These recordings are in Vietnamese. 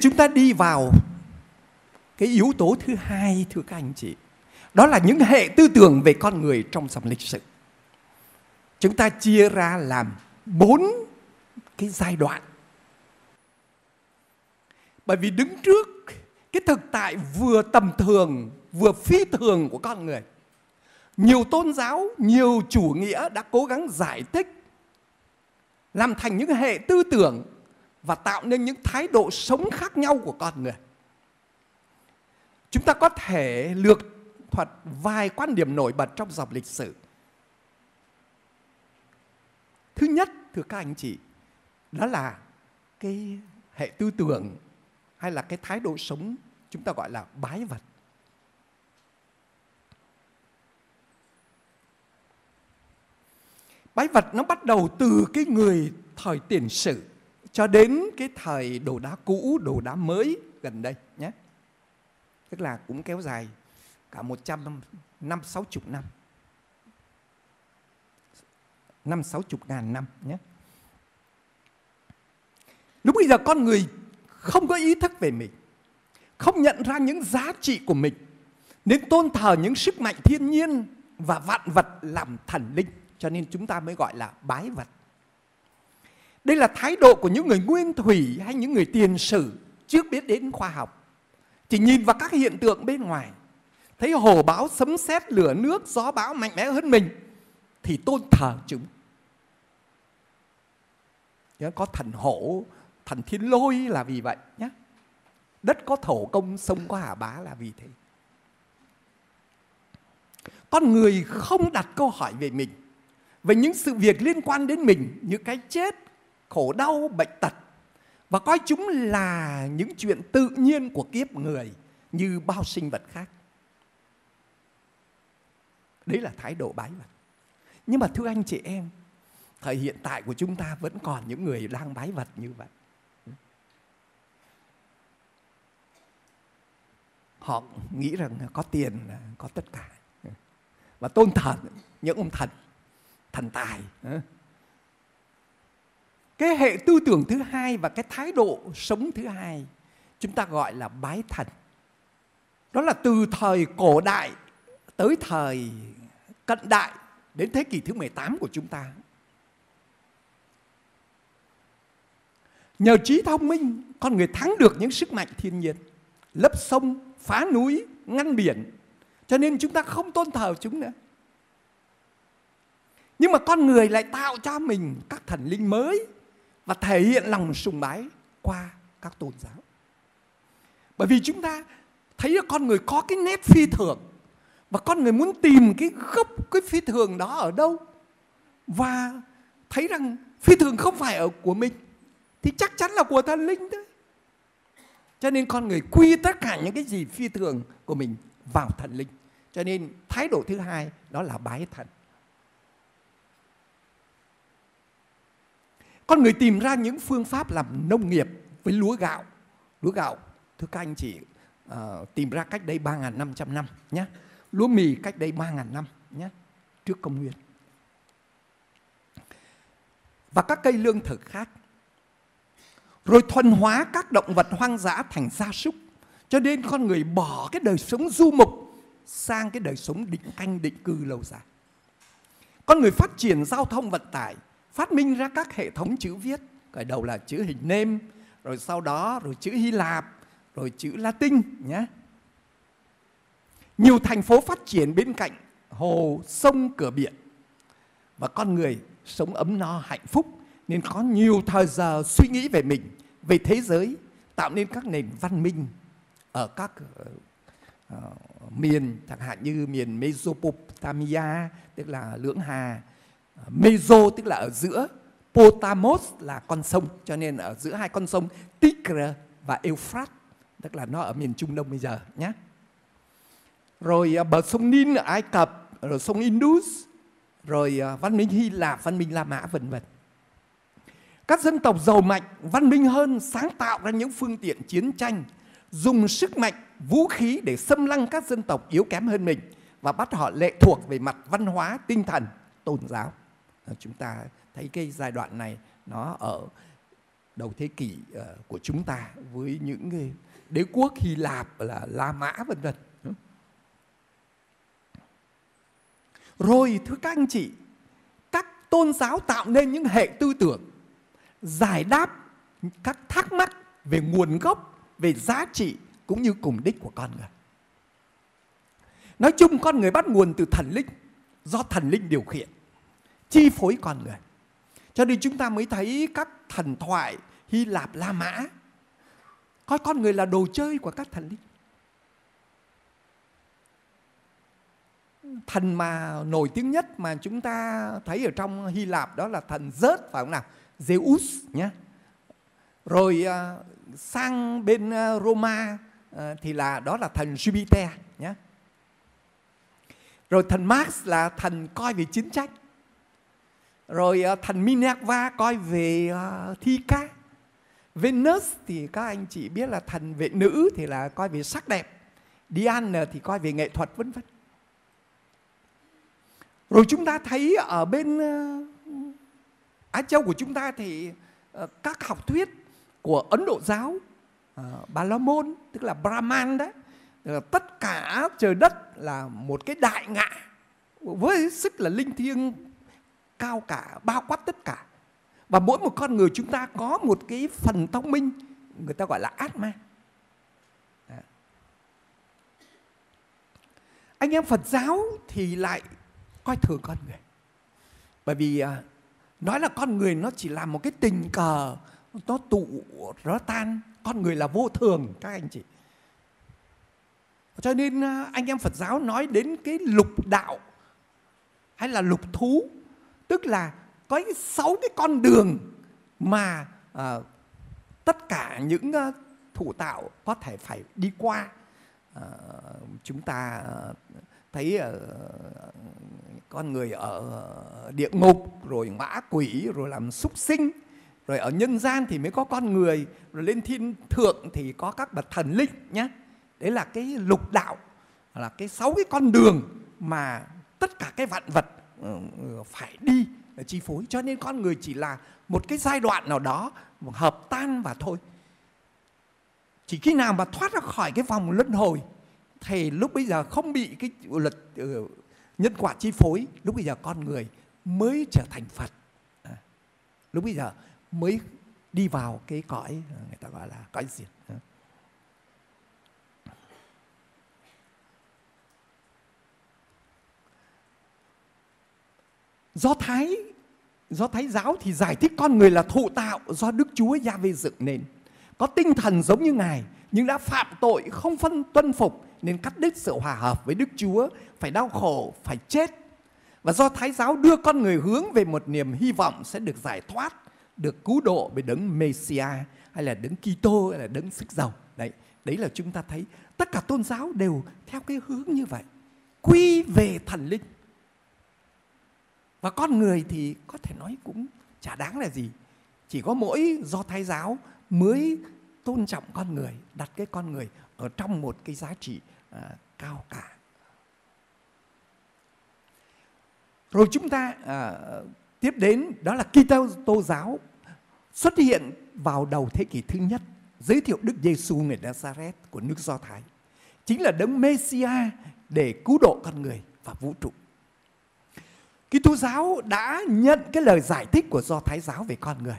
chúng ta đi vào cái yếu tố thứ hai thưa các anh chị. Đó là những hệ tư tưởng về con người trong dòng lịch sử. Chúng ta chia ra làm bốn cái giai đoạn. Bởi vì đứng trước cái thực tại vừa tầm thường vừa phi thường của con người. Nhiều tôn giáo, nhiều chủ nghĩa đã cố gắng giải thích làm thành những hệ tư tưởng và tạo nên những thái độ sống khác nhau của con người. Chúng ta có thể lược thuật vài quan điểm nổi bật trong dòng lịch sử. Thứ nhất, thưa các anh chị, đó là cái hệ tư tưởng hay là cái thái độ sống chúng ta gọi là bái vật. Bái vật nó bắt đầu từ cái người thời tiền sử cho đến cái thời đồ đá cũ, đồ đá mới gần đây nhé. Tức là cũng kéo dài cả 100 năm, năm sáu chục năm. Năm sáu chục ngàn năm nhé. Lúc bây giờ con người không có ý thức về mình, không nhận ra những giá trị của mình, nên tôn thờ những sức mạnh thiên nhiên và vạn vật làm thần linh, cho nên chúng ta mới gọi là bái vật. Đây là thái độ của những người nguyên thủy hay những người tiền sử trước biết đến khoa học. Chỉ nhìn vào các hiện tượng bên ngoài, thấy hồ bão sấm sét lửa nước, gió bão mạnh mẽ hơn mình thì tôn thờ chúng. Có thần hổ, thần thiên lôi là vì vậy nhé. Đất có thổ công, sông có hà bá là vì thế. Con người không đặt câu hỏi về mình, về những sự việc liên quan đến mình như cái chết, khổ đau, bệnh tật và coi chúng là những chuyện tự nhiên của kiếp người như bao sinh vật khác. Đấy là thái độ bái vật. Nhưng mà thưa anh chị em, thời hiện tại của chúng ta vẫn còn những người đang bái vật như vậy. Họ nghĩ rằng có tiền là có tất cả. Và tôn thờ những ông thần, thần tài, cái hệ tư tưởng thứ hai và cái thái độ sống thứ hai, chúng ta gọi là bái thần. Đó là từ thời cổ đại tới thời cận đại, đến thế kỷ thứ 18 của chúng ta. Nhờ trí thông minh, con người thắng được những sức mạnh thiên nhiên, lấp sông, phá núi, ngăn biển, cho nên chúng ta không tôn thờ chúng nữa. Nhưng mà con người lại tạo cho mình các thần linh mới và thể hiện lòng sùng bái qua các tôn giáo. Bởi vì chúng ta thấy con người có cái nét phi thường và con người muốn tìm cái gốc, cái phi thường đó ở đâu và thấy rằng phi thường không phải ở của mình thì chắc chắn là của thần linh đấy Cho nên con người quy tất cả những cái gì phi thường của mình vào thần linh. Cho nên thái độ thứ hai đó là bái thần. Con người tìm ra những phương pháp làm nông nghiệp với lúa gạo. Lúa gạo, thưa các anh chị, uh, tìm ra cách đây 3.500 năm nhé. Lúa mì cách đây 3.000 năm nhé, trước công nguyên. Và các cây lương thực khác. Rồi thuần hóa các động vật hoang dã thành gia súc. Cho nên con người bỏ cái đời sống du mục sang cái đời sống định canh định cư lâu dài. Con người phát triển giao thông vận tải phát minh ra các hệ thống chữ viết khởi đầu là chữ hình nêm rồi sau đó rồi chữ Hy Lạp rồi chữ Latin nhé. Nhiều thành phố phát triển bên cạnh hồ sông cửa biển. Và con người sống ấm no hạnh phúc nên có nhiều thời giờ suy nghĩ về mình về thế giới tạo nên các nền văn minh ở các uh, miền chẳng hạn như miền Mesopotamia tức là lưỡng hà Meso tức là ở giữa, Potamos là con sông, cho nên ở giữa hai con sông Tigre và Euphrates, tức là nó ở miền Trung Đông bây giờ nhé. Rồi à, bờ sông Nin ở Ai Cập, rồi sông Indus, rồi à, văn minh Hy Lạp, văn minh La Mã vân vân. Các dân tộc giàu mạnh, văn minh hơn sáng tạo ra những phương tiện chiến tranh, dùng sức mạnh, vũ khí để xâm lăng các dân tộc yếu kém hơn mình và bắt họ lệ thuộc về mặt văn hóa, tinh thần, tôn giáo. Ờ, chúng ta thấy cái giai đoạn này nó ở đầu thế kỷ ờ, của chúng ta với những người đế quốc Hy Lạp là La Mã vân vân. Ừ. Rồi thưa các anh chị, các tôn giáo tạo nên những hệ tư tưởng giải đáp các thắc mắc về nguồn gốc, về giá trị cũng như cùng đích của con người. Nói chung con người bắt nguồn từ thần linh, do thần linh điều khiển, chi phối con người. Cho nên chúng ta mới thấy các thần thoại Hy Lạp, La Mã coi con người là đồ chơi của các thần linh. Thần mà nổi tiếng nhất mà chúng ta thấy ở trong Hy Lạp đó là thần Zeus, phải không nào? Zeus nhé. Rồi à, sang bên à, Roma à, thì là, đó là thần Jupiter nhé. Rồi thần Mars là thần coi về chiến tranh. Rồi ờ, thần Minerva coi về ờ, thi ca. Venus thì các anh chị biết là thần vệ nữ thì là coi về sắc đẹp. Diana thì coi về nghệ thuật vân vân. Rồi chúng ta thấy ở bên ờ, Á Châu của chúng ta thì các học thuyết của Ấn Độ giáo uh, Bà La Môn tức là Brahman đấy là tất cả trời đất là một cái đại ngã với sức là linh thiêng cao cả, bao quát tất cả. Và mỗi một con người chúng ta có một cái phần thông minh, người ta gọi là atma anh em Phật giáo thì lại coi thường con người. Bởi vì à, nói là con người nó chỉ là một cái tình cờ, nó tụ, nó tan. Con người là vô thường, các anh chị. Cho nên à, anh em Phật giáo nói đến cái lục đạo hay là lục thú tức là có sáu cái con đường mà à, tất cả những à, thủ tạo có thể phải đi qua. À, chúng ta thấy à, con người ở địa ngục rồi ngã quỷ rồi làm súc sinh rồi ở nhân gian thì mới có con người rồi lên thiên thượng thì có các bậc thần linh nhé đấy là cái lục đạo là cái sáu cái con đường mà tất cả cái vạn vật Ờ, ừ, phải đi chi phối. Cho nên con người chỉ là một cái giai đoạn nào đó hợp tan và thôi. Chỉ khi nào mà thoát ra khỏi cái vòng luân hồi thì lúc bây giờ không bị cái luật uh, nhân quả chi phối lúc bây giờ con người mới trở thành phật. À, lúc bây giờ mới đi vào cái cõi người ta gọi là cõi diệt. Do thái do thái giáo thì giải thích con người là thụ tạo do đức chúa gia vê dựng nên có tinh thần giống như ngài nhưng đã phạm tội không phân tuân phục nên cắt đứt sự hòa hợp với đức chúa phải đau khổ phải chết và do thái giáo đưa con người hướng về một niềm hy vọng sẽ được giải thoát được cứu độ bởi đấng Messia hay là đấng Kitô hay là đấng sức giàu. Đấy, đấy là chúng ta thấy tất cả tôn giáo đều theo cái hướng như vậy. Quy về thần linh. Và con người thì có thể nói cũng chả đáng là gì. Chỉ có mỗi do thái giáo mới tôn trọng con người, đặt cái con người ở trong một cái giá trị à, cao cả. Rồi chúng ta à, tiếp đến đó là Kitô giáo xuất hiện vào đầu thế kỷ thứ nhất giới thiệu Đức Giêsu người Nazareth của nước Do Thái chính là đấng Messiah để cứu độ con người và vũ trụ. Kitô giáo đã nhận cái lời giải thích của Do Thái giáo về con người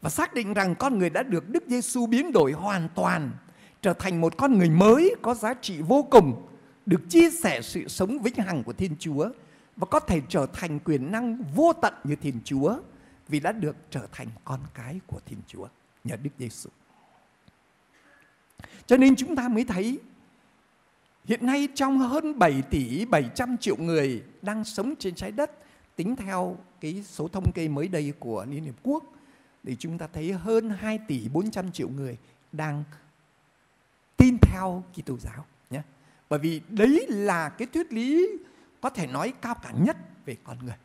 và xác định rằng con người đã được Đức Giêsu biến đổi hoàn toàn, trở thành một con người mới có giá trị vô cùng, được chia sẻ sự sống vĩnh hằng của Thiên Chúa và có thể trở thành quyền năng vô tận như Thiên Chúa vì đã được trở thành con cái của Thiên Chúa nhờ Đức Giêsu. Cho nên chúng ta mới thấy hiện nay trong hơn 7 tỷ 700 triệu người đang sống trên trái đất, tính theo cái số thống kê mới đây của Liên Hiệp Quốc, thì chúng ta thấy hơn 2 tỷ 400 triệu người đang tin theo Kitô giáo nhé. Bởi vì đấy là cái thuyết lý có thể nói cao cả nhất về con người.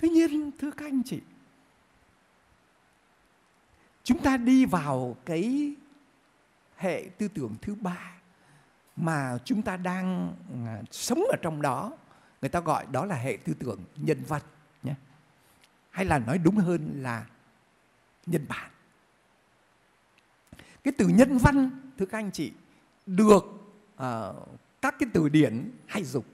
Tuy nhiên, thưa các anh chị Chúng ta đi vào cái hệ tư tưởng thứ ba mà chúng ta đang à, sống ở trong đó. Người ta gọi đó là hệ tư tưởng nhân văn nhé. Hay là nói đúng hơn là nhân bản. Cái từ nhân văn thưa các anh chị được uh, các cái từ điển hay dùng.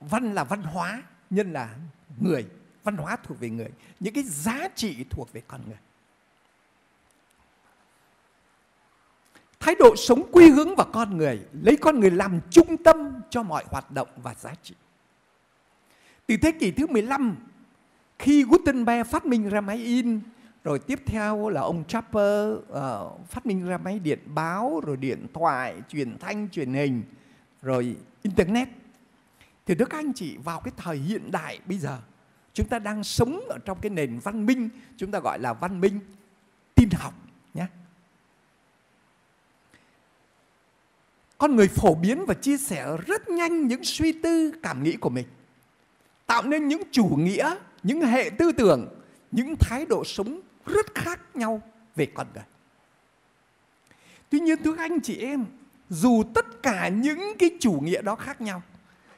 Văn là văn hóa nhân là người văn hóa thuộc về người những cái giá trị thuộc về con người. Thái độ sống quy hướng vào con người lấy con người làm trung tâm cho mọi hoạt động và giá trị. Từ thế kỷ thứ 15 khi Gutenberg phát minh ra máy in rồi tiếp theo là ông Chopper uh, ờ, phát minh ra máy điện báo rồi điện thoại truyền thanh truyền hình rồi internet. Thì đức các anh chị vào cái thời hiện đại bây giờ chúng ta đang sống ở trong cái nền văn minh, chúng ta gọi là văn minh tin học nhé. Con người phổ biến và chia sẻ rất nhanh những suy tư, cảm nghĩ của mình, tạo nên những chủ nghĩa, những hệ tư tưởng, những thái độ sống rất khác nhau về con người. Tuy nhiên, thưa anh chị em, dù tất cả những cái chủ nghĩa đó khác nhau,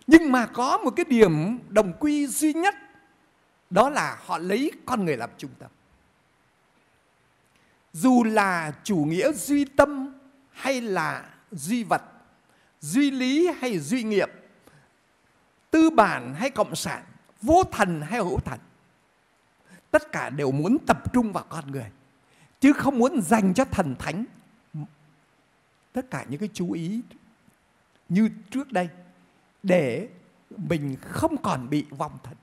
nhưng mà có một cái điểm đồng quy duy nhất đó là họ lấy con người làm trung tâm. Dù là chủ nghĩa duy tâm hay là duy vật, duy lý hay duy nghiệp, tư bản hay cộng sản, vô thần hay hữu thần, tất cả đều muốn tập trung vào con người, chứ không muốn dành cho thần thánh. Tất cả những cái chú ý như trước đây, để mình không còn bị vong thần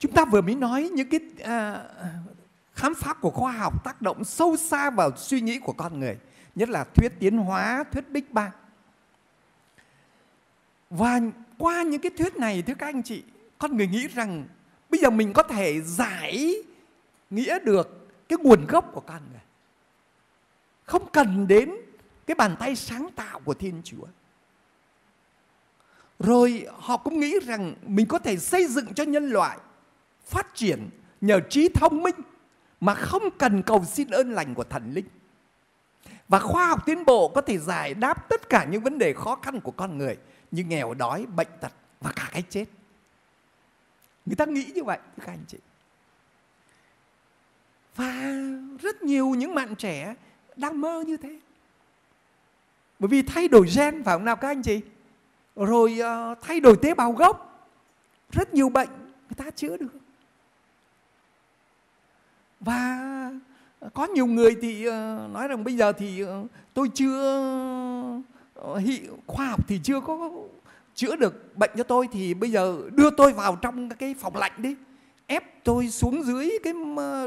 chúng ta vừa mới nói những cái à, khám phá của khoa học tác động sâu xa vào suy nghĩ của con người nhất là thuyết tiến hóa thuyết big bang. Và qua những cái thuyết này thưa các anh chị con người nghĩ rằng bây giờ mình có thể giải nghĩa được cái nguồn gốc của con người. Không cần đến cái bàn tay sáng tạo của thiên chúa. Rồi họ cũng nghĩ rằng mình có thể xây dựng cho nhân loại phát triển nhờ trí thông minh mà không cần cầu xin ơn lành của thần linh. Và khoa học tiến bộ có thể giải đáp tất cả những vấn đề khó khăn của con người như nghèo đói bệnh tật và cả cái chết. Người ta nghĩ như vậy các anh chị. Và rất nhiều những bạn trẻ đang mơ như thế. Bởi vì thay đổi gen phải không nào các anh chị? Rồi uh, thay đổi tế bào gốc. Rất nhiều bệnh người ta chữa được và có nhiều người thì ờ, nói rằng bây giờ thì ờ, tôi chưa ờ, khoa học thì chưa có chữa được bệnh cho tôi, thì bây giờ đưa tôi vào trong cái phòng lạnh đi, ép tôi xuống dưới cái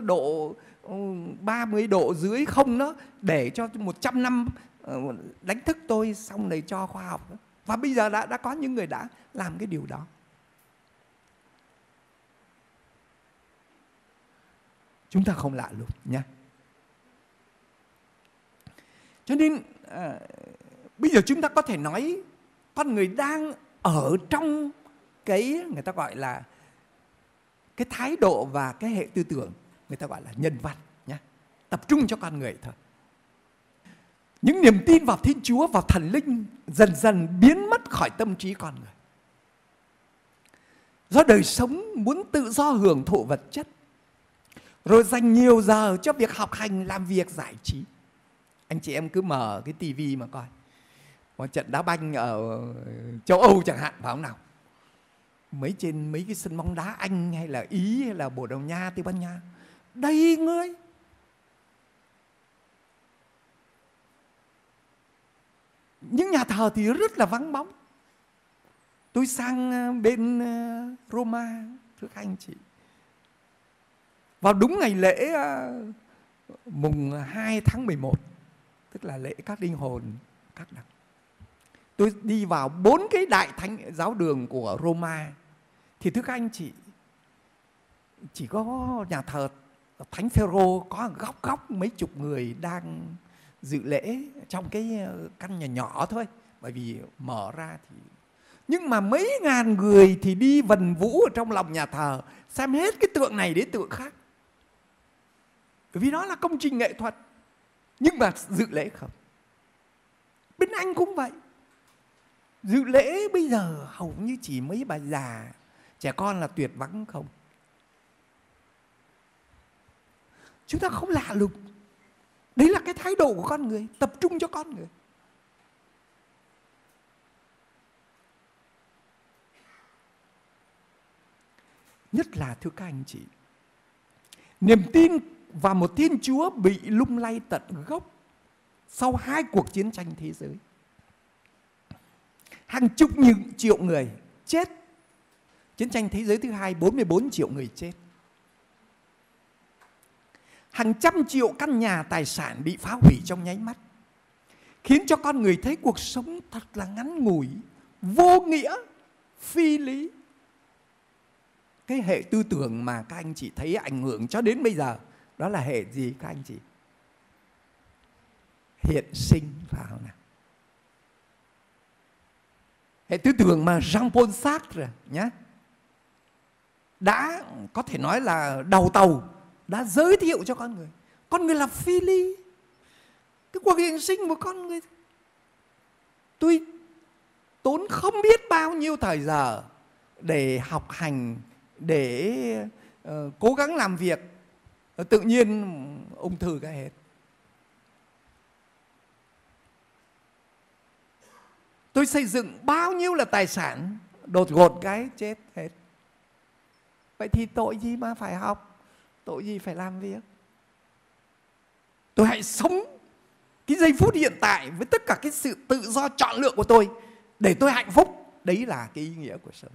độ ừ, 30 độ dưới không đó, để cho 100 năm đánh thức tôi, xong rồi cho khoa học. Và bây giờ đã đã có những người đã làm cái điều đó. Chúng ta không lạ lùng nhé cho nên à, bây giờ chúng ta có thể nói con người đang ở trong cái người ta gọi là cái thái độ và cái hệ tư tưởng người ta gọi là nhân văn nhé tập trung cho con người thôi. Những niềm tin vào thiên chúa vào thần linh dần dần biến mất khỏi tâm trí con người. Do đời sống muốn tự do hưởng thụ vật chất rồi dành nhiều giờ cho việc học hành, làm việc, giải trí. Anh chị em cứ mở cái tivi mà coi. Một trận đá banh ở châu Âu chẳng hạn, phải không nào? Mấy trên, mấy cái sân bóng đá Anh hay là Ý hay là Bồ Đào Nha, Tây Ban Nha, đầy người. Những nhà thờ thì rất là vắng bóng. Tôi sang ờ, bên ờ, Roma, thưa các anh chị vào đúng ngày lễ ờ, mùng 2 tháng 11 tức là lễ các linh hồn, các đặc. Tôi đi vào bốn cái đại thánh giáo đường của Roma. Thì thưa các anh chị, chỉ có nhà thờ thánh Phêrô có góc góc mấy chục người đang dự lễ trong cái ờ, căn nhà nhỏ thôi. Bởi vì mở ra thì nhưng mà mấy ngàn người thì đi vần vũ ở trong lòng nhà thờ, xem hết cái tượng này đến tượng khác vì nó là công trình nghệ thuật. Nhưng mà dự lễ không? Bên anh cũng vậy. Dự lễ bây giờ hầu như chỉ mấy bà già, trẻ con là tuyệt vắng không? Chúng ta không lạ lùng. Đấy là cái thái độ của con người, tập trung cho con người. Nhất là thưa các anh chị, niềm tin và một thiên chúa bị lung lay tận gốc sau hai cuộc chiến tranh thế giới. Hàng chục những triệu người chết. Chiến tranh thế giới thứ hai 44 triệu người chết. Hàng trăm triệu căn nhà tài sản bị phá hủy trong nháy mắt, khiến cho con người thấy cuộc sống thật là ngắn ngủi, vô nghĩa, phi lý. Cái hệ tư tưởng mà các anh chị thấy ảnh hưởng cho đến bây giờ đó là hệ gì các anh chị? Hiện sinh vào nào? Hệ tư tưởng mà Jean Paul Sartre nhé đã có thể nói là đầu tàu đã giới thiệu cho con người. Con người là phi ly cái cuộc hiện sinh của con người tôi tốn không biết bao nhiêu thời giờ để học hành để uh, cố gắng làm việc tự nhiên ung thư cái hết. Tôi xây dựng bao nhiêu là tài sản, đột ngột cái chết hết. Vậy thì tội gì mà phải học? Tội gì phải làm việc? Tôi hãy sống cái giây phút hiện tại với tất cả cái sự tự do chọn lựa của tôi để tôi hạnh phúc. Đấy là cái ý nghĩa của sống.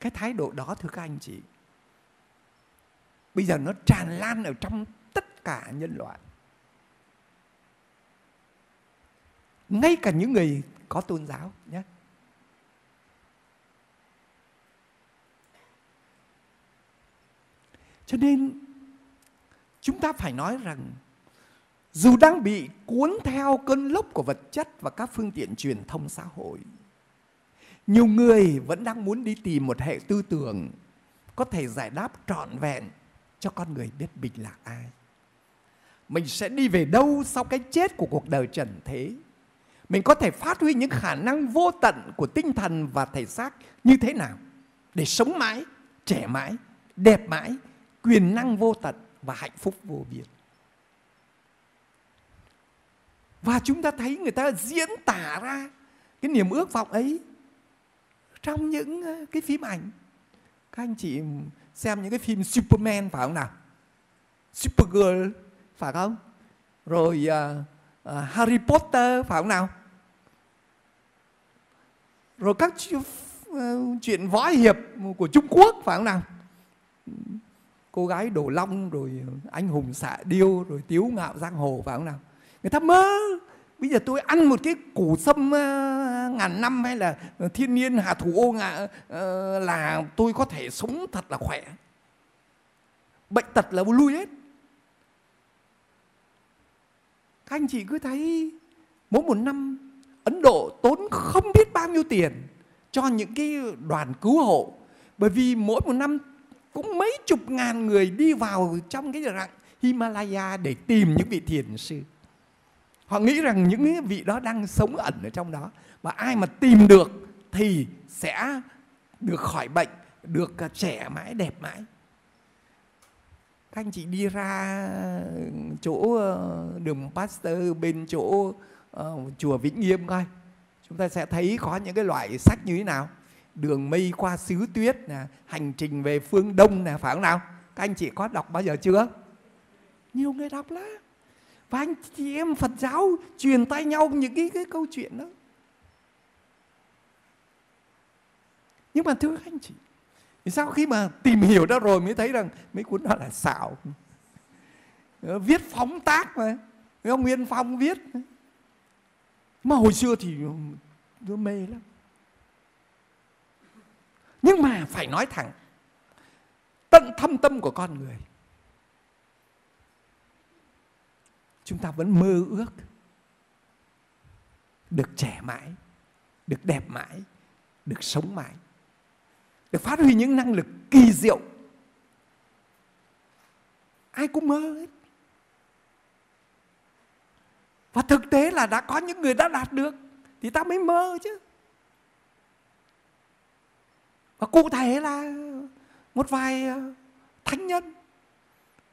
Cái thái độ đó, thưa các anh chị, bây giờ nó tràn lan ở trong tất cả nhân loại. Ngay cả những người có tôn giáo nhé. Cho nên, chúng ta phải nói rằng, dù đang bị cuốn theo cơn lốc của vật chất và các phương tiện truyền thông xã hội nhiều người vẫn đang muốn đi tìm một hệ tư tưởng có thể giải đáp trọn vẹn cho con người biết mình là ai. Mình sẽ đi về đâu sau cái chết của cuộc đời trần thế? Mình có thể phát huy những khả năng vô tận của tinh thần và thể xác như thế nào để sống mãi, trẻ mãi, đẹp mãi, quyền năng vô tận và hạnh phúc vô biên? Và chúng ta thấy người ta diễn tả ra cái niềm ước vọng ấy trong những ờ, cái phim ảnh. Các anh chị xem những cái phim Superman phải không nào? Supergirl phải không? Rồi uh, uh, Harry Potter phải không nào? Rồi các uh, chuyện võ hiệp của Trung Quốc phải không nào? Cô gái đổ long rồi anh hùng xạ điêu rồi tiếu ngạo giang hồ phải không nào? Người ta mơ bây giờ tôi ăn một cái củ sâm ờ, ngàn năm hay là ờ, thiên nhiên hạ thủ ô ngạ ờ, là tôi có thể sống thật là khỏe. Bệnh tật là lui hết. Các anh chị cứ thấy, mỗi một năm, Ấn Độ tốn không biết bao nhiêu tiền cho những cái đoàn cứu hộ. Bởi vì mỗi một năm cũng mấy chục ngàn người đi vào trong cái rặng Himalaya để tìm những vị thiền sư họ nghĩ rằng những vị đó đang sống ẩn ở trong đó. Và ai mà tìm được thì sẽ được khỏi bệnh được à, trẻ mãi đẹp mãi. Các anh chị đi ra chỗ ờ, đường Pasteur bên chỗ uh, chùa Vĩnh Nghiêm coi. Chúng ta sẽ thấy có những cái loại sách như thế nào. Đường mây qua xứ tuyết nè hành trình về phương đông nè phải không nào? Các anh chị có đọc bao giờ chưa? Nhiều người đọc lắm và anh chị em Phật giáo truyền tay nhau những cái, cái câu chuyện đó. Nhưng mà thưa anh chị thì sau khi mà tìm hiểu ra rồi mới thấy rằng mấy cuốn đó là xạo ờ, viết phóng tác mà. Ông Nguyên Phong viết. Mà hồi xưa thì nó mê lắm. Nhưng mà phải nói thẳng tận thâm tâm của con người chúng ta vẫn mơ ước được trẻ mãi, được đẹp mãi, được sống mãi, được phát huy những năng lực kỳ diệu. Ai cũng mơ hết. Và thực tế là đã có những người đã đạt được thì ta mới mơ chứ. Và cụ thể là một vài ờ, thánh nhân,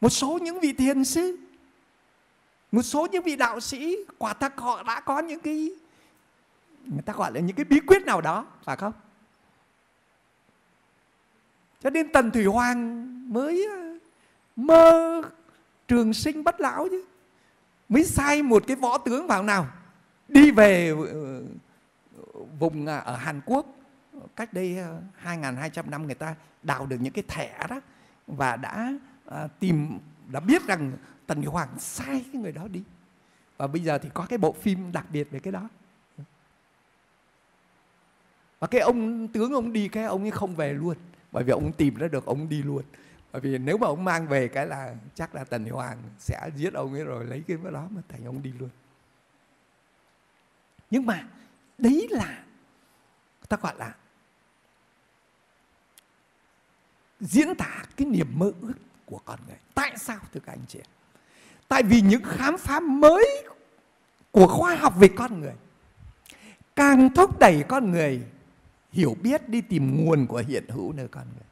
một số những vị thiền sư một số những vị đạo sĩ, quả thật họ đã có những cái, người ta gọi là những cái bí quyết nào đó, phải không? Cho nên tần thủy hoàng mới ờ, mơ trường sinh bất lão chứ, mới sai một cái võ tướng vào nào, đi về ờ, vùng ờ, ở Hàn Quốc. Cách đây 2.200 năm người ta đào được những cái thẻ đó và đã tìm, đã biết rằng Tần Hoàng sai cái người đó đi. Và bây giờ thì có cái bộ phim đặc biệt về cái đó. Và cái ông tướng ông đi, cái ông ấy không về luôn. Bởi vì ông tìm ra được ông đi luôn. Bởi vì nếu mà ông mang về cái là chắc là tần hoàng sẽ giết ông ấy rồi lấy cái đó mà thành ông đi luôn. Nhưng mà đấy là, ta gọi là diễn tả cái niềm mơ ước của con người. Tại sao thưa các anh chị tại vì những khám phá mới của khoa học về con người càng thúc đẩy con người hiểu biết đi tìm nguồn của hiện hữu nơi con người.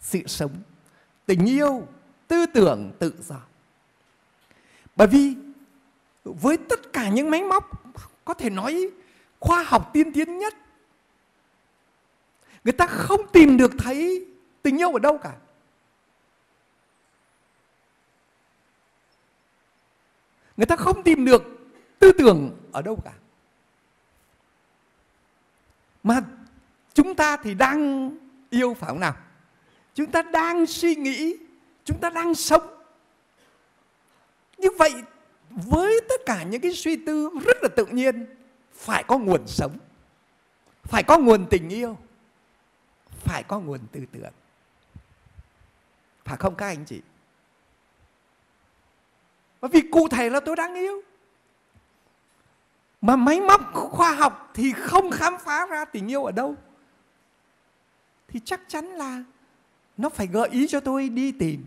Sự sống, tình yêu, tư tưởng, tự do. Bởi vì với tất cả những máy móc có thể nói khoa học tiên tiến nhất, người ta không tìm được thấy tình yêu ở đâu cả. Người ta không tìm được tư tưởng ở đâu cả. Mà chúng ta thì đang yêu phải không nào? Chúng ta đang suy nghĩ, chúng ta đang sống. Như vậy, với tất cả những cái suy tư rất là tự nhiên, phải có nguồn sống, phải có nguồn tình yêu, phải có nguồn tư tưởng. Phải không các anh chị? Bởi vì cụ thể là tôi đang yêu. Mà máy móc khoa học thì không khám phá ra tình yêu ở đâu. Thì chắc chắn là nó phải gợi ý cho tôi đi tìm.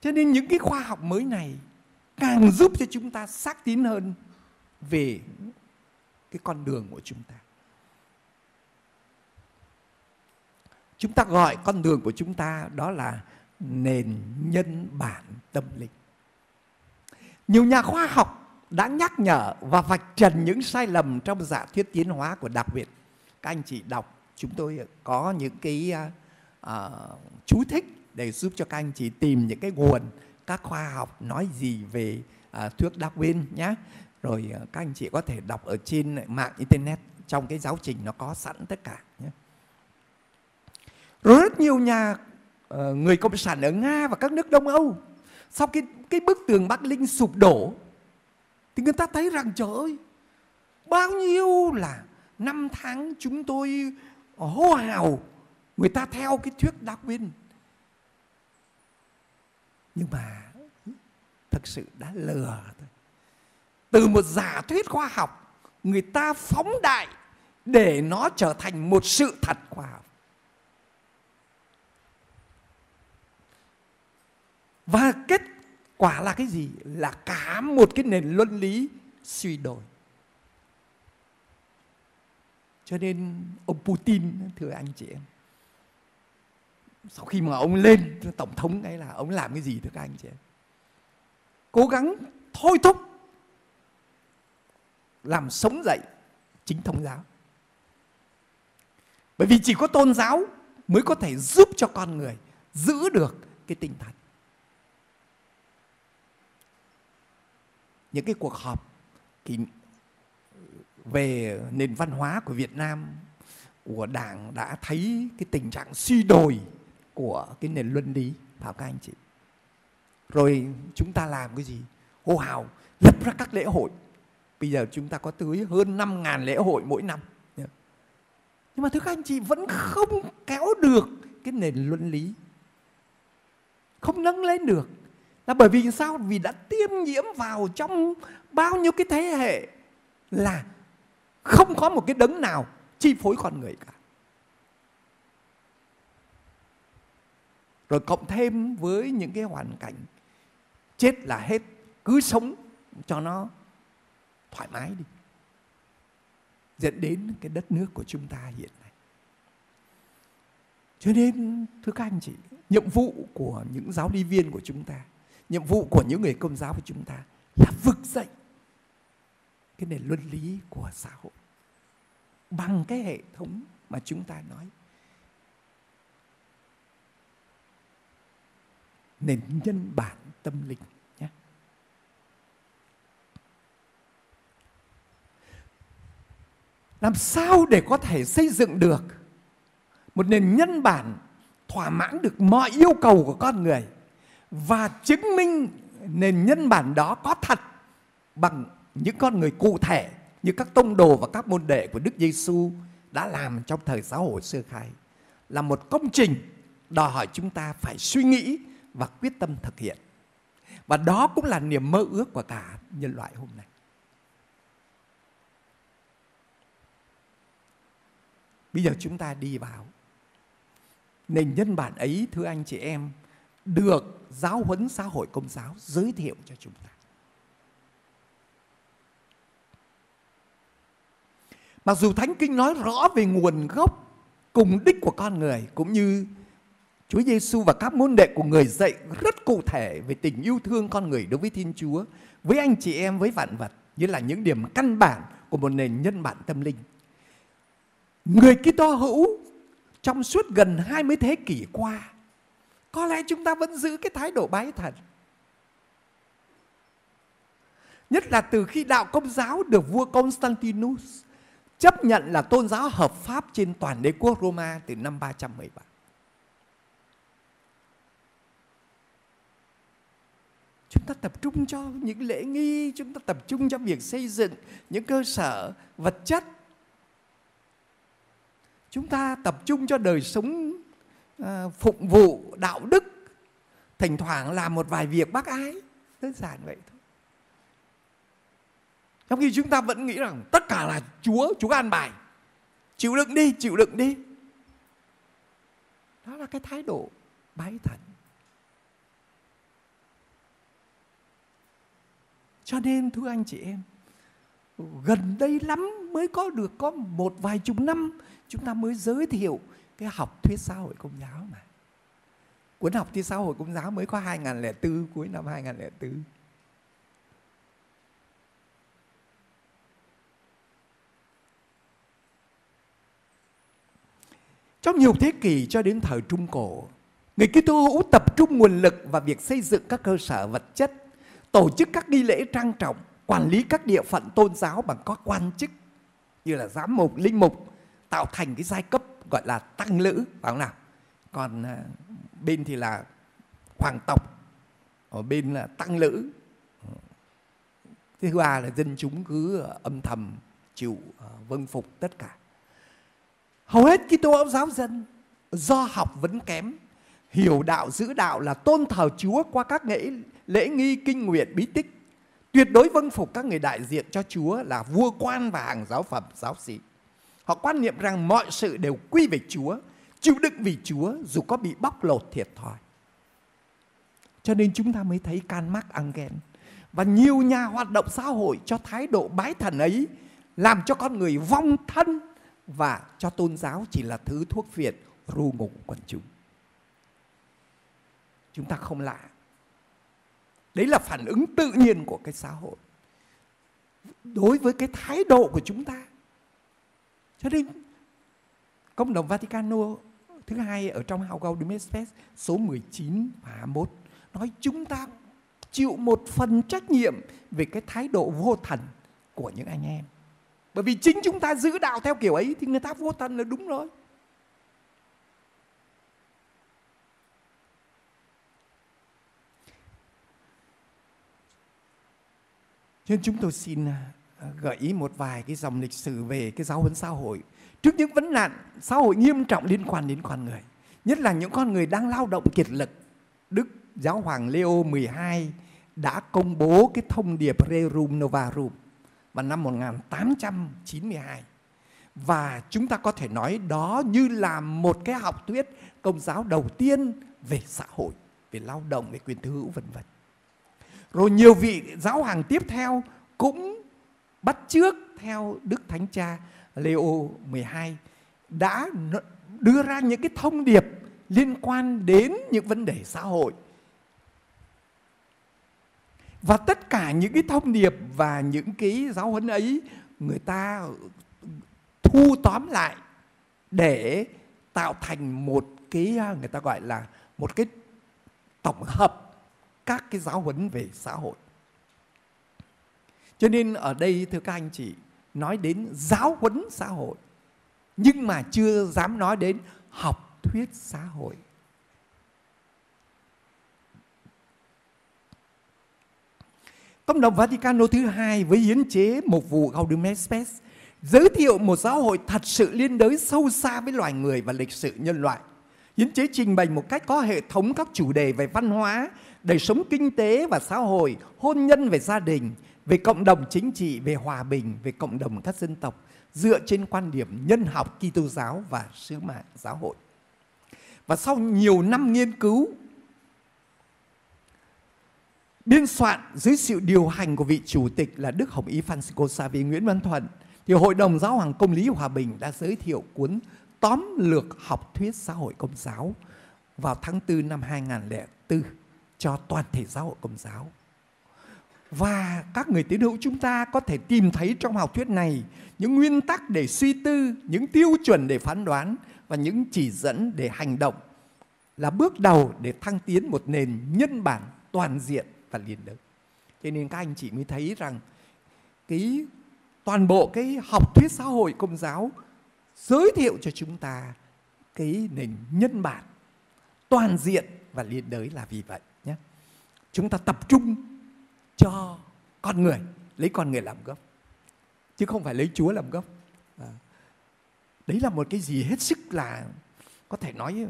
Cho nên những cái khoa học mới này càng giúp cho chúng ta xác tín hơn về cái con đường của chúng ta. Chúng ta gọi con đường của chúng ta đó là nền nhân bản tâm linh. Nhiều nhà khoa học đã nhắc nhở và vạch trần những sai lầm trong giả thuyết tiến hóa của đặc biệt các anh chị đọc chúng tôi có những cái uh, chú thích để giúp cho các anh chị tìm những cái nguồn các khoa học nói gì về uh, thuyết Darwin nhé rồi uh, các anh chị có thể đọc ở trên mạng internet trong cái giáo trình nó có sẵn tất cả nhé rồi rất nhiều nhà Ờ, người cộng sản ở nga và các nước đông âu, sau cái cái bức tường bắc linh sụp đổ, thì người ta thấy rằng, trời ơi, bao nhiêu là năm tháng chúng tôi hô hào, người ta theo cái thuyết Darwin. Nhưng mà thực sự đã lừa thôi. Từ một giả thuyết khoa học, người ta phóng đại để nó trở thành một sự thật khoa học. Và kết quả là cái gì? Là cả một cái nền luân lý suy đổi. Cho nên ông Putin, thưa anh chị em, sau khi mà ông lên tổng thống ấy là ông làm cái gì thưa các anh chị em? Cố gắng thôi thúc làm sống dậy chính thống giáo. Bởi vì chỉ có tôn giáo mới có thể giúp cho con người giữ được cái tinh thần. Những cái cuộc họp thì về nền văn hóa của Việt Nam của Đảng đã thấy cái tình trạng suy đồi của cái nền luân lý phải các anh chị. Rồi chúng ta làm cái gì? Hô hào, lập ra các lễ hội. Bây giờ chúng ta có tới hơn 5.000 lễ hội mỗi năm. Nhưng mà thưa các anh chị, vẫn không kéo được cái nền luân lý. Không nâng lên được là bởi vì sao? Vì đã tiêm nhiễm vào trong bao nhiêu cái thế hệ là không có một cái đấng nào chi phối con người cả. Rồi cộng thêm với những cái hoàn cảnh chết là hết, cứ sống cho nó thoải mái đi, dẫn đến cái đất nước của chúng ta hiện nay. Cho nên, thưa các anh chị, nhiệm vụ của những giáo lý viên của chúng ta nhiệm vụ của những người công giáo của chúng ta là vực dậy cái nền luân lý của xã hội bằng cái hệ thống mà chúng ta nói nền nhân bản tâm linh nhé. Làm sao để có thể xây dựng được một nền nhân bản thỏa mãn được mọi yêu cầu của con người và chứng minh nền nhân bản đó có thật bằng những con người cụ thể như các tông đồ và các môn đệ của Đức Giêsu đã làm trong thời giáo hội sơ khai là một công trình đòi hỏi chúng ta phải suy nghĩ và quyết tâm thực hiện. Và đó cũng là niềm mơ ước của cả nhân loại hôm nay. Bây giờ chúng ta đi vào nền nhân bản ấy, thưa anh chị em được giáo huấn xã hội công giáo giới thiệu cho chúng ta. Mặc dù Thánh Kinh nói rõ về nguồn gốc cùng đích của con người cũng như Chúa Giêsu và các môn đệ của người dạy rất cụ thể về tình yêu thương con người đối với Thiên Chúa, với anh chị em, với vạn vật như là những điểm căn bản của một nền nhân bản tâm linh. Người Kitô hữu trong suốt gần 20 thế kỷ qua có lẽ chúng ta vẫn giữ cái thái độ bái thần. Nhất là từ khi đạo công giáo được vua Constantinus chấp nhận là tôn giáo hợp pháp trên toàn đế quốc Roma từ năm 317. Chúng ta tập trung cho những lễ nghi, chúng ta tập trung cho việc xây dựng những cơ sở vật chất. Chúng ta tập trung cho đời sống Ờ, phục vụ đạo đức. Thỉnh thoảng làm một vài việc bác ái, đơn giản vậy thôi. Trong khi chúng ta vẫn nghĩ rằng tất cả là Chúa, Chúa an bài. Chịu đựng đi, chịu đựng đi. Đó là cái thái độ bái thần. Cho nên thưa anh chị em, gần đây lắm mới có được có một vài chục năm chúng ta mới giới thiệu cái học thuyết xã hội công giáo mà. Cuốn học thuyết xã hội công giáo mới có 2004, cuối năm 2004. Trong nhiều thế kỷ cho đến thời Trung Cổ, người Kitô hữu tập trung nguồn lực vào việc xây dựng các cơ sở vật chất, tổ chức các nghi lễ trang trọng, quản lý các địa phận tôn giáo bằng các quan chức như là giám mục, linh mục, tạo thành cái giai cấp gọi là tăng lữ, phải không nào? Còn à, bên thì là hoàng tộc, ở bên là tăng lữ. Thứ ba là dân chúng cứ à, âm thầm chịu à, vâng phục tất cả. Hầu hết Kitô giáo dân do học vấn kém, hiểu đạo giữ đạo là tôn thờ Chúa qua các lễ lễ nghi kinh nguyện bí tích, tuyệt đối vâng phục các người đại diện cho Chúa là vua quan và hàng giáo phẩm giáo sĩ. Họ quan niệm rằng mọi sự đều quy về Chúa, chịu đựng vì Chúa dù có bị bóc lột thiệt thòi. Cho nên chúng ta mới thấy can mắc ăn ghen. Và nhiều nhà hoạt động xã hội cho thái độ bái thần ấy làm cho con người vong thân và cho tôn giáo chỉ là thứ thuốc phiện ru ngủ quần chúng. Chúng ta không lạ. Đấy là phản ứng tự nhiên của cái xã hội. Đối với cái thái độ của chúng ta. Cho nên Công đồng Vaticano, thứ hai ở trong How Gaudium Spes số 19 và 21 nói chúng ta chịu một phần trách nhiệm về cái thái độ vô thần của những anh em. Bởi vì chính chúng ta giữ đạo theo kiểu ấy thì người ta vô thần là đúng rồi. Cho nên chúng tôi xin à, gợi ý một vài cái dòng lịch sử về cái giáo huấn xã hội. Trước những vấn nạn xã hội nghiêm trọng liên quan đến con người. Nhất là những con người đang lao động kiệt lực. Đức Giáo hoàng Leo 12 đã công bố cái thông điệp Rerum Novarum vào năm 1892. Và chúng ta có thể nói đó như là một cái học thuyết công giáo đầu tiên về xã hội, về lao động, về quyền tư hữu vân vân. Rồi nhiều vị giáo hoàng tiếp theo cũng bắt trước theo Đức Thánh Cha Leo 12 đã đưa ra những cái thông điệp liên quan đến những vấn đề xã hội. Và tất cả những cái thông điệp và những cái giáo huấn ấy người ta thu tóm lại để tạo thành một cái à, người ta gọi là một cái tổng hợp các cái giáo huấn về xã hội. Cho nên ở đây thưa các anh chị nói đến giáo huấn xã hội nhưng mà chưa dám nói đến học thuyết xã hội. Công đồng Vaticano thứ hai với hiến chế một vụ Gaudium Spes giới thiệu một giáo hội thật sự liên đới sâu xa với loài người và lịch sử nhân loại. Hiến chế trình bày một cách có hệ thống các chủ đề về văn hóa, đời sống kinh tế và xã hội, hôn nhân về gia đình, về cộng đồng chính trị, về hòa bình, về cộng đồng các dân tộc dựa trên quan điểm nhân học Kitô giáo và sứ mạng giáo hội. Và sau nhiều năm nghiên cứu, biên soạn dưới sự điều hành của vị chủ tịch là Đức Hồng Y Francisco Xavier Nguyễn Văn Thuận, thì Hội đồng Giáo hoàng Công lý Hòa bình đã giới thiệu cuốn tóm lược học thuyết xã hội công giáo vào tháng 4 năm 2004 cho toàn thể giáo hội công giáo. Và các người tín hữu chúng ta có thể tìm thấy trong học thuyết này những nguyên tắc để suy tư, những tiêu chuẩn để phán đoán và những chỉ dẫn để hành động là bước đầu để thăng tiến một nền nhân bản toàn diện và liền đới. Cho nên các anh chị mới thấy rằng cái toàn bộ cái học thuyết xã hội công giáo giới thiệu cho chúng ta cái nền nhân bản toàn diện và liên đới là vì vậy nhé. Chúng ta tập trung cho con người, lấy con người làm gốc chứ không phải lấy Chúa làm gốc. À, đấy là một cái gì hết sức là có thể nói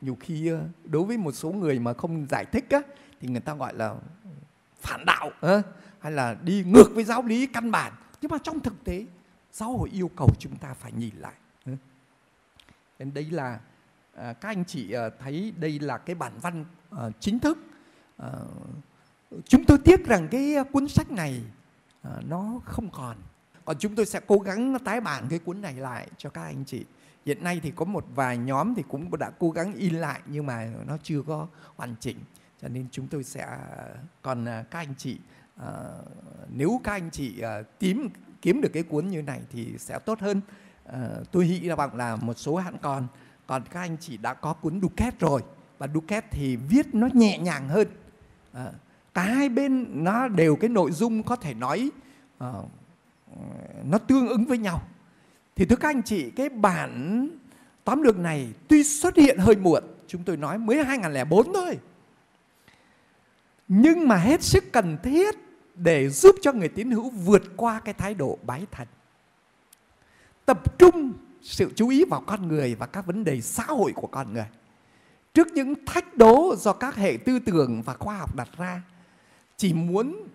nhiều khi ờ, đối với một số người mà không giải thích á thì người ta gọi là phản đạo ờ, hay là đi ngược với giáo lý căn bản nhưng mà trong thực tế giáo hội yêu cầu chúng ta phải nhìn lại ờ. nên đây là à, các anh chị thấy đây là cái bản văn chính thức chúng tôi tiếc rằng cái ờ, cuốn sách này à, nó không còn. Còn chúng tôi sẽ cố gắng tái bản cái cuốn này lại cho các anh chị. Hiện nay thì có một vài nhóm thì cũng đã cố gắng in lại nhưng mà nó chưa có hoàn chỉnh. Cho nên chúng tôi sẽ ờ, còn các anh chị à, nếu các anh chị à, tìm kiếm được cái cuốn như này thì sẽ tốt hơn. À, tôi hy vọng là một số hãng còn còn các anh chị đã có cuốn Duquette rồi. Và Duquette thì viết nó nhẹ nhàng hơn. À, cả hai bên nó đều cái nội dung có thể nói uh, nó tương ứng với nhau. Thì thưa các anh chị cái bản tóm lược này tuy xuất hiện hơi muộn chúng tôi nói mới 2004 thôi. Nhưng mà hết sức cần thiết để giúp cho người tín hữu vượt qua cái thái độ bái thần. Tập trung sự chú ý vào con người và các vấn đề xã hội của con người. Trước những thách đố do các hệ tư tưởng và khoa học đặt ra chỉ muốn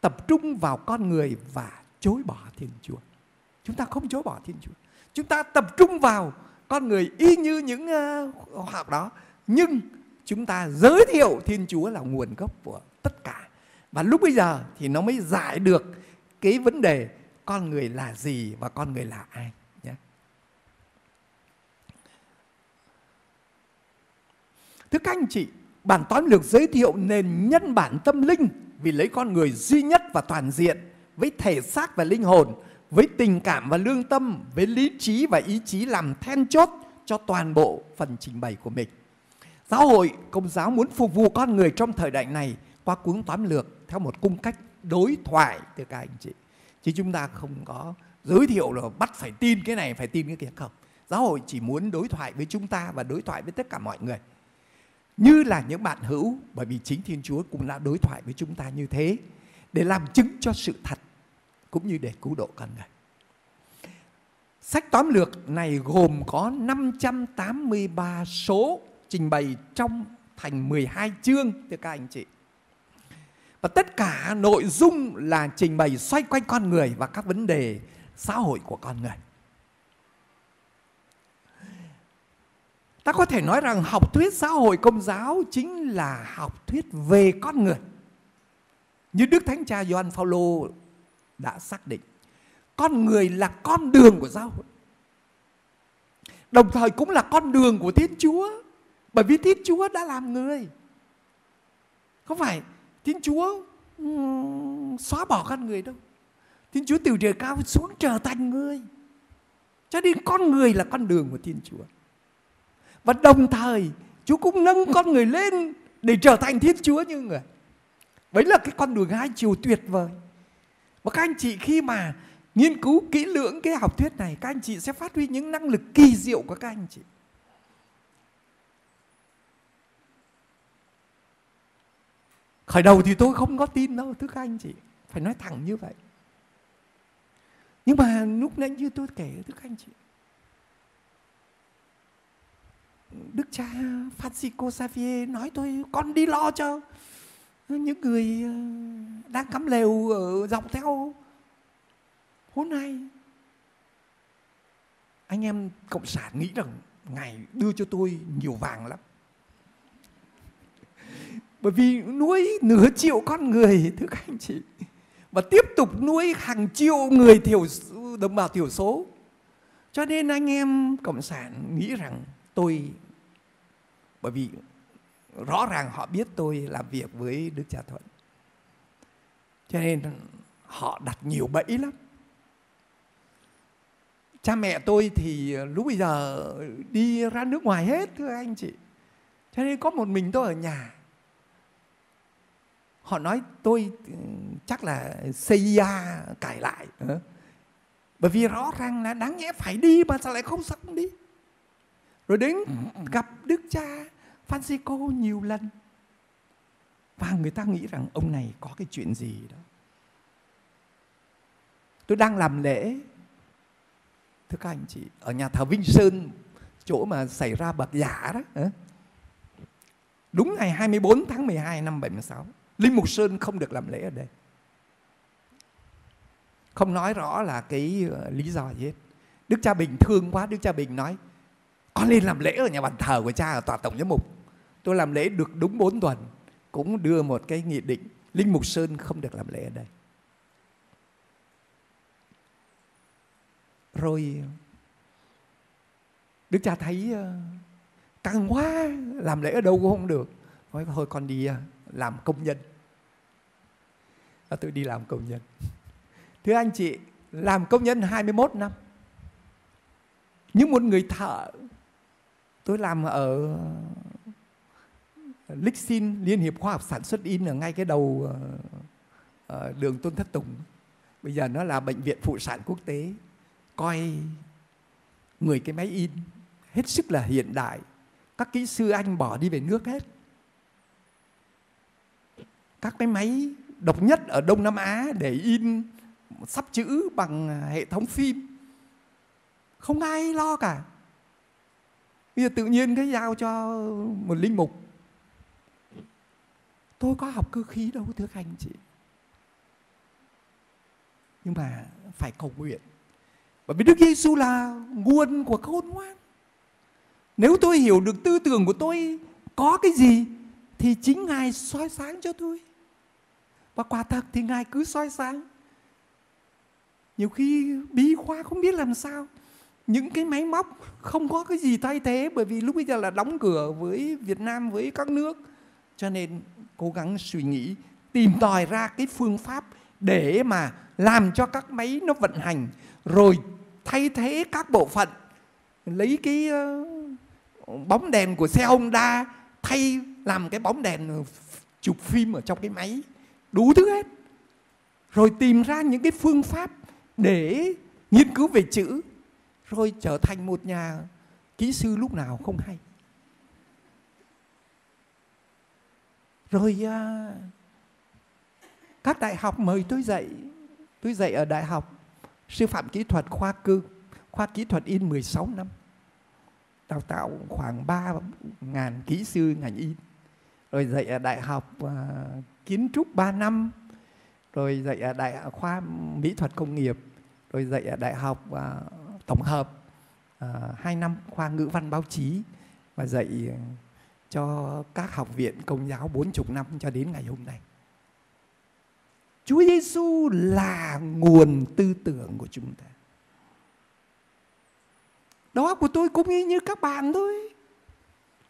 tập trung vào con người và chối bỏ Thiên Chúa. Chúng ta không chối bỏ Thiên Chúa. Chúng ta tập trung vào con người y như những uh, học đó. Nhưng chúng ta giới thiệu Thiên Chúa là nguồn gốc của tất cả. Và lúc bây giờ thì nó mới giải được cái vấn đề con người là gì và con người là ai. Nhé. Thưa các anh chị, bản toán lược giới thiệu nền nhân bản tâm linh vì lấy con người duy nhất và toàn diện với thể xác và linh hồn, với tình cảm và lương tâm, với lý trí và ý chí làm then chốt cho toàn bộ phần trình bày của mình. Giáo hội Công giáo muốn phục vụ con người trong thời đại này qua cuốn toán lược theo một cung cách đối thoại từ các anh chị. Chứ chúng ta không có giới thiệu là bắt phải tin cái này, phải tin cái kia không. Giáo hội chỉ muốn đối thoại với chúng ta và đối thoại với tất cả mọi người. Như là những bạn hữu, bởi vì chính Thiên Chúa cũng đã đối thoại với chúng ta như thế để làm chứng cho sự thật cũng như để cứu độ con người. Sách tóm lược này gồm có 583 số trình bày trong thành 12 chương thưa các anh chị. Và tất cả nội dung là trình bày xoay quanh con người và các vấn đề xã hội của con người. Ta có thể nói rằng học thuyết xã hội công giáo chính là học thuyết về con người. Như đức thánh cha Gioan Phaolô đã xác định, con người là con đường của giáo hội. Đồng thời cũng là con đường của thiên chúa, bởi vì thiên chúa đã làm người. Không phải thiên chúa xóa bỏ con người đâu. Thiên chúa từ trời cao xuống trở thành người. Cho nên con người là con đường của thiên chúa và đồng thời, chúa cũng nâng con người lên để trở thành thiên chúa như người. Đấy là cái con đường hai chiều tuyệt vời. Và các anh chị khi mà nghiên cứu kỹ lưỡng cái học thuyết này, các anh chị sẽ phát huy những năng lực kỳ diệu của các anh chị. Khởi đầu thì tôi không có tin đâu, thưa các anh chị. Phải nói thẳng như vậy. Nhưng mà lúc nãy như tôi kể, thưa các anh chị đức cha Francisco Xavier nói tôi con đi lo cho những người ờ, đang cắm lều ở dọc theo hôm nay anh em cộng sản nghĩ rằng ngài đưa cho tôi nhiều vàng lắm. Bởi vì nuôi nửa triệu con người, thưa các anh chị, và tiếp tục nuôi hàng triệu người thiểu đồng bào thiểu số. Cho nên anh em cộng sản nghĩ rằng tôi bởi vì rõ ràng họ biết tôi làm việc với đức cha thuận. Cho nên họ đặt nhiều bẫy lắm. Cha mẹ tôi thì lúc bây giờ đi ra nước ngoài hết thưa anh chị. Cho nên có một mình tôi ở nhà. Họ nói tôi chắc là CIA cải lại bởi vì rõ ràng là đáng nhẽ phải đi mà sao lại không sống đi? Rồi đến gặp đức cha Francisco nhiều lần. Và người ta nghĩ rằng ông này có cái chuyện gì đó. Tôi đang làm lễ. Thưa các anh chị, ở nhà thờ Vinh Sơn, chỗ mà xảy ra bậc giả đó đúng ngày 24 tháng 12 năm 76 Linh Mục Sơn không được làm lễ ở đây. Không nói rõ là cái ờ, lý do gì hết. Đức cha Bình thương quá, Đức cha Bình nói con lên làm lễ ở nhà bàn thờ của cha ở tòa tổng giám mục? Tôi làm lễ được đúng 4 tuần, cũng đưa một cái nghị định. Linh Mục Sơn không được làm lễ ở đây. Rồi, Đức cha thấy ờ, căng quá, làm lễ ở đâu cũng không được. Nói, thôi con đi ờ, làm công nhân. Và tôi đi làm công nhân. Thưa anh chị, làm công nhân 21 năm. Nhưng một người thợ tôi làm ở Lixin, Liên hiệp khoa học sản xuất in, ở ngay cái đầu ờ, ờ, đường Tôn Thất Tùng. Bây giờ nó là bệnh viện phụ sản quốc tế, coi người cái máy in, hết sức là hiện đại. Các kỹ sư anh bỏ đi về nước hết. Các cái máy độc nhất ở Đông Nam Á để in, sắp chữ bằng hệ thống phim. Không ai lo cả bây giờ tự nhiên cái giao cho một linh mục. Tôi có học cơ khí đâu, thưa các anh chị. Nhưng mà phải cầu nguyện. Bởi vì Đức Giêsu là nguồn của khôn ngoan. Nếu tôi hiểu được tư tưởng của tôi có cái gì, thì chính Ngài soi sáng cho tôi. Và quả thật thì Ngài cứ soi sáng. Nhiều khi bí khoa không biết làm sao những cái máy móc không có cái gì thay thế bởi vì lúc bây giờ là đóng cửa với Việt Nam, với các nước. Cho nên cố gắng suy nghĩ, tìm tòi ra cái phương pháp để mà làm cho các máy nó vận hành, rồi thay thế các bộ phận, lấy cái ờ, bóng đèn của xe Honda, thay làm cái bóng đèn chụp phim ở trong cái máy, đủ thứ hết. Rồi tìm ra những cái phương pháp để nghiên cứu về chữ rồi trở thành một nhà kỹ sư lúc nào không hay. Rồi à, các đại học mời tôi dạy tôi dạy ở đại học sư phạm kỹ thuật khoa cư khoa kỹ thuật in 16 năm. Đào tạo khoảng 3 ngàn kỹ sư ngành in. Rồi dạy ở đại học à, kiến trúc 3 năm. Rồi dạy ở đại khoa mỹ thuật công nghiệp. Rồi dạy ở đại học à, tổng hợp ờ, uh, 2 năm khoa ngữ văn báo chí và dạy ờ, cho các học viện công giáo bốn chục năm cho đến ngày hôm nay. Chúa Giêsu là nguồn tư tưởng của chúng ta. Đó của tôi cũng như các bạn thôi.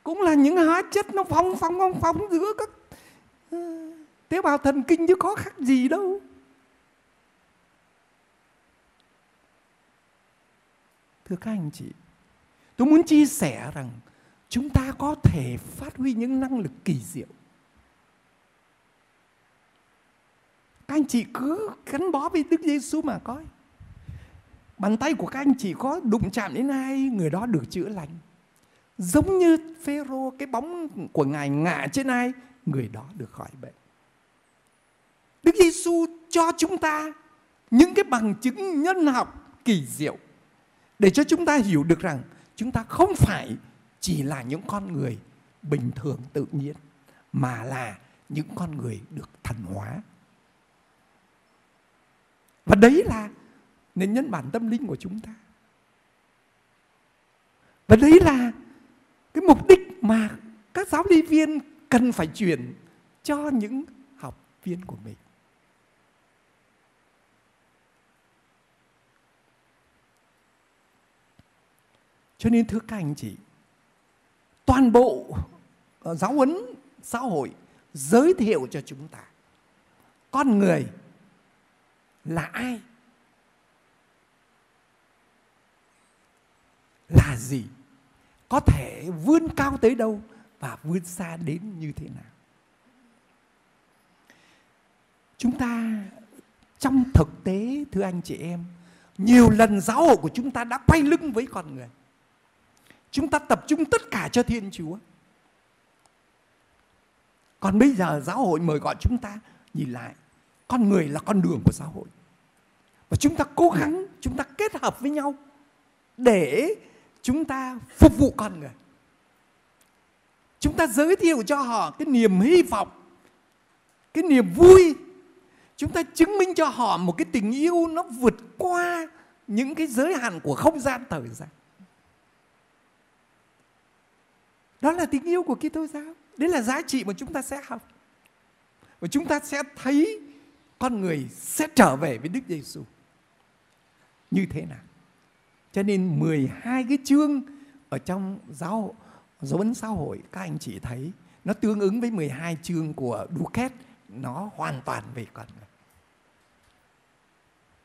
Cũng là những hóa chất nó phóng phóng phóng phóng giữa các ờ, tế bào thần kinh chứ có khác gì đâu. Thưa các anh chị, tôi muốn chia sẻ rằng chúng ta có thể phát huy những năng lực kỳ diệu. Các anh chị cứ gắn bó với Đức Giêsu mà coi. Bàn tay của các anh chị có đụng chạm đến ai, người đó được chữa lành. Giống như Phêrô cái bóng của ngài ngã trên ai, người đó được khỏi bệnh. Đức Giêsu cho chúng ta những cái bằng chứng nhân học kỳ diệu để cho chúng ta hiểu được rằng chúng ta không phải chỉ là những con người bình thường tự nhiên, mà là những con người được thần hóa. Và đấy là nền nhân bản tâm linh của chúng ta. Và đấy là cái mục đích mà các giáo lý viên cần phải truyền cho những học viên của mình. Cho nên thưa các anh chị, toàn bộ ờ, giáo huấn xã hội giới thiệu cho chúng ta con người là ai? Là gì? Có thể vươn cao tới đâu và vươn xa đến như thế nào? Chúng ta trong thực tế thưa anh chị em nhiều lần giáo hội của chúng ta đã quay lưng với con người. Chúng ta tập trung tất cả cho Thiên Chúa. Còn bây giờ giáo hội mời gọi chúng ta nhìn lại con người là con đường của giáo hội. Và chúng ta cố gắng, chúng ta kết hợp với nhau để chúng ta phục vụ con người. Chúng ta giới thiệu cho họ cái niềm hy vọng, cái niềm vui. Chúng ta chứng minh cho họ một cái tình yêu nó vượt qua những cái giới hạn của không gian thời gian. Đó là tình yêu của Kitô giáo. Đấy là giá trị mà chúng ta sẽ học. Và chúng ta sẽ thấy con người sẽ trở về với Đức Giêsu như thế nào. Cho nên 12 cái chương ở trong giáo dấu ấn xã hội các anh chị thấy nó tương ứng với 12 chương của Duquet nó hoàn toàn về con người.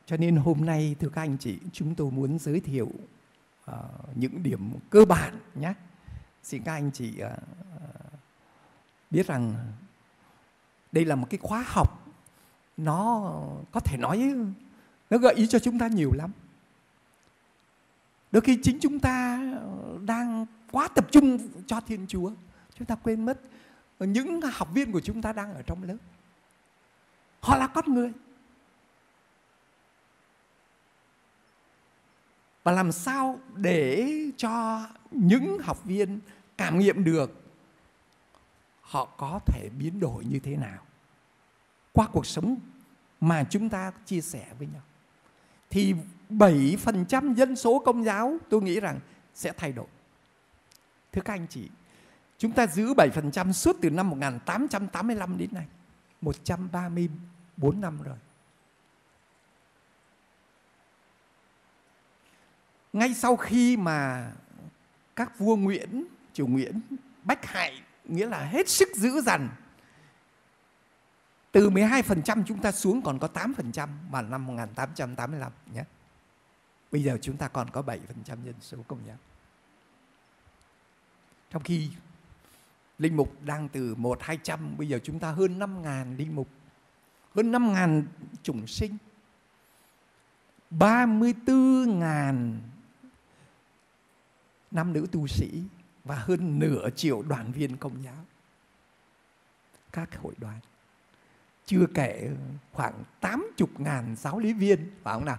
Cho nên hôm nay thưa các anh chị chúng tôi muốn giới thiệu uh, những điểm cơ bản nhé xin các anh chị ờ, biết rằng đây là một cái khóa học nó có thể nói nó gợi ý cho chúng ta nhiều lắm. Đôi khi chính chúng ta đang quá tập trung cho thiên chúa, chúng ta quên mất những học viên của chúng ta đang ở trong lớp. Họ là con người. Và làm sao để cho những học viên cảm nghiệm được họ có thể biến đổi như thế nào qua cuộc sống mà chúng ta chia sẻ với nhau thì 7% dân số công giáo tôi nghĩ rằng sẽ thay đổi. Thưa các anh chị, chúng ta giữ 7% suốt từ năm 1885 đến nay, 134 năm rồi. Ngay sau khi mà các vua Nguyễn, triều Nguyễn bách hại nghĩa là hết sức giữ dằn từ 12% chúng ta xuống còn có 8% vào năm 1885 nhé. Bây giờ chúng ta còn có 7% dân số công nhân. Trong khi linh mục đang từ 1 200 bây giờ chúng ta hơn 5.000 linh mục. Hơn 5.000 chủng sinh. 34.000 nam nữ tu sĩ và hơn nửa triệu đoàn viên công giáo. Các hội đoàn. Chưa kể khoảng tám chục ngàn giáo lý viên, phải không nào?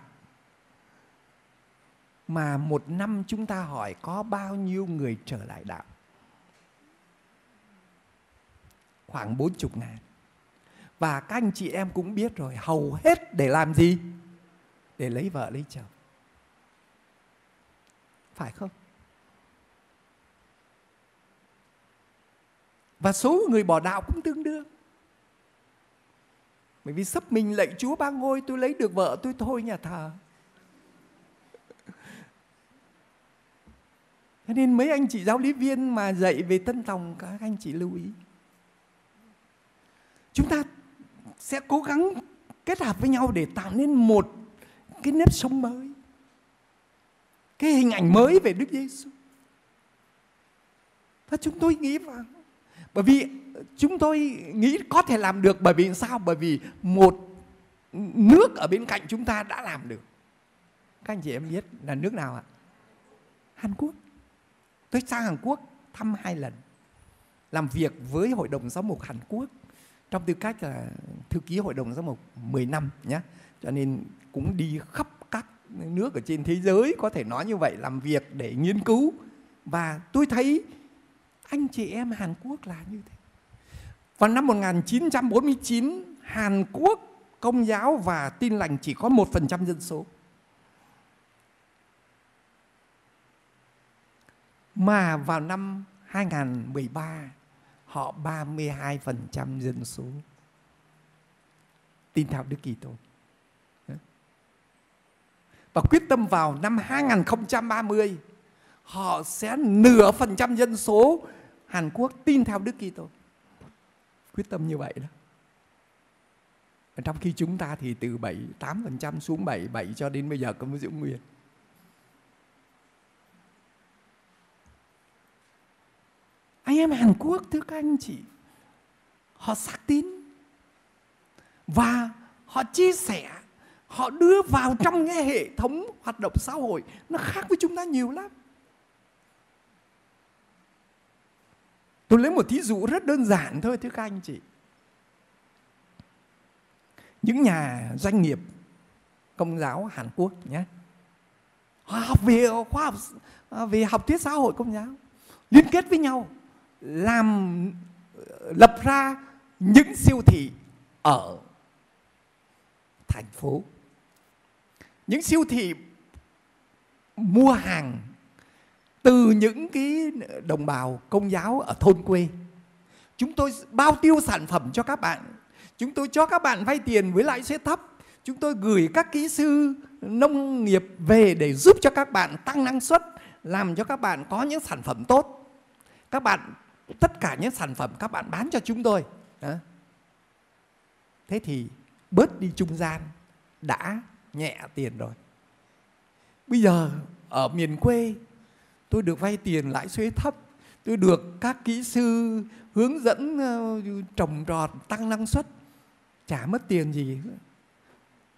Mà một năm chúng ta hỏi có bao nhiêu người trở lại đạo? Khoảng bốn chục ngàn. Và các anh chị em cũng biết rồi, hầu hết để làm gì? Để lấy vợ, lấy chồng. Phải không? Và số người bỏ đạo cũng tương đương bởi vì sắp mình lạy chúa ba ngôi, tôi lấy được vợ tôi thôi nhà thờ Thế nên mấy anh chị giáo lý viên mà dạy về tân tòng, các anh chị lưu ý. Chúng ta sẽ cố gắng kết hợp với nhau để tạo nên một cái nếp sống mới. Cái hình ảnh mới về Đức Giêsu. Và chúng tôi nghĩ vào bởi vì chúng tôi nghĩ có thể làm được bởi vì sao? Bởi vì một nước ở bên cạnh chúng ta đã làm được. Các anh chị em biết là nước nào ạ? Hàn Quốc. Tôi sang Hàn Quốc thăm hai lần, làm việc với Hội đồng giáo mục Hàn Quốc trong tư cách là thư ký Hội đồng Giám mục 10 năm nhé. Cho nên cũng đi khắp các nước ở trên thế giới có thể nói như vậy làm việc để nghiên cứu và tôi thấy anh chị em Hàn Quốc là như thế. Vào năm 1949 Hàn Quốc công giáo và tin lành chỉ có 1% dân số. Mà vào năm 2013 họ 32% dân số tin theo Đức Kitô. Và quyết tâm vào năm 2030 họ sẽ nửa phần trăm dân số Hàn Quốc tin theo Đức Kitô. Quyết tâm như vậy đó. Trong khi chúng ta thì từ 7, 8% xuống 7, 7 cho đến bây giờ có giữ nguyên. anh em Hàn Quốc thưa các anh chị họ xác tín và họ chia sẻ họ đưa vào trong cái hệ thống hoạt động xã hội nó khác với chúng ta nhiều lắm tôi lấy một thí dụ rất đơn giản thôi, thưa các anh chị. Những nhà doanh nghiệp công giáo Hàn Quốc nhé. Họ học về khoa học à, về học thuyết xã hội công giáo, liên kết với nhau, làm, lập ra những siêu thị ở thành phố. Những siêu thị mua hàng từ những cái đồng bào công giáo ở thôn quê, chúng tôi bao tiêu sản phẩm cho các bạn. Chúng tôi cho các bạn vay tiền với lãi suất thấp. Chúng tôi gửi các kỹ sư nông nghiệp về để giúp cho các bạn tăng năng suất, làm cho các bạn có những sản phẩm tốt. Các bạn, tất cả những sản phẩm các bạn bán cho chúng tôi. Thế thì bớt đi trung gian, đã nhẹ tiền rồi. Bây giờ ở miền quê tôi được vay tiền lãi suất thấp. Tôi được các kỹ sư hướng dẫn ờ, trồng trọt, tăng năng suất. Chả mất tiền gì.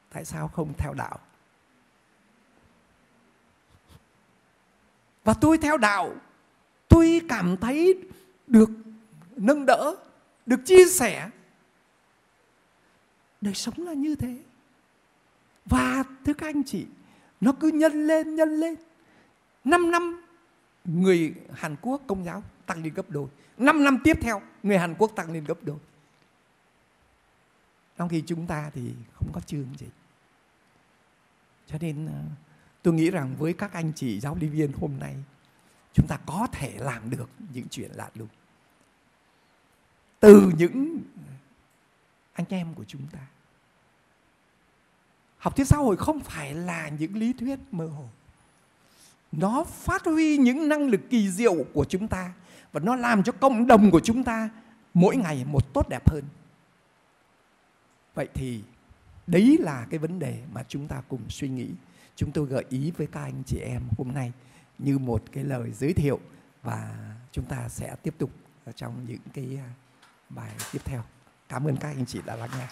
Tại sao không theo đạo? Và tôi theo đạo. Tôi cảm thấy được nâng đỡ, được chia sẻ. Đời sống là như thế. Và thưa các anh chị, nó cứ nhân lên nhân lên. 5 năm người Hàn Quốc công giáo tăng lên gấp đôi. 5 năm tiếp theo, người Hàn Quốc tăng lên gấp đôi. Trong khi chúng ta thì không có chương gì. Cho nên ờ, tôi nghĩ rằng với các anh chị giáo lý viên hôm nay, chúng ta có thể làm được những chuyện lạ lùng. Từ những anh em của chúng ta. Học thuyết xã hội không phải là những lý thuyết mơ hồ nó phát huy những năng lực kỳ diệu của chúng ta và nó làm cho cộng đồng của chúng ta mỗi ngày một tốt đẹp hơn. Vậy thì đấy là cái vấn đề mà chúng ta cùng suy nghĩ. Chúng tôi gợi ý với các anh chị em hôm nay như một cái lời giới thiệu và chúng ta sẽ tiếp tục trong những cái à, bài tiếp theo. Cảm ơn các anh chị đã lắng nghe.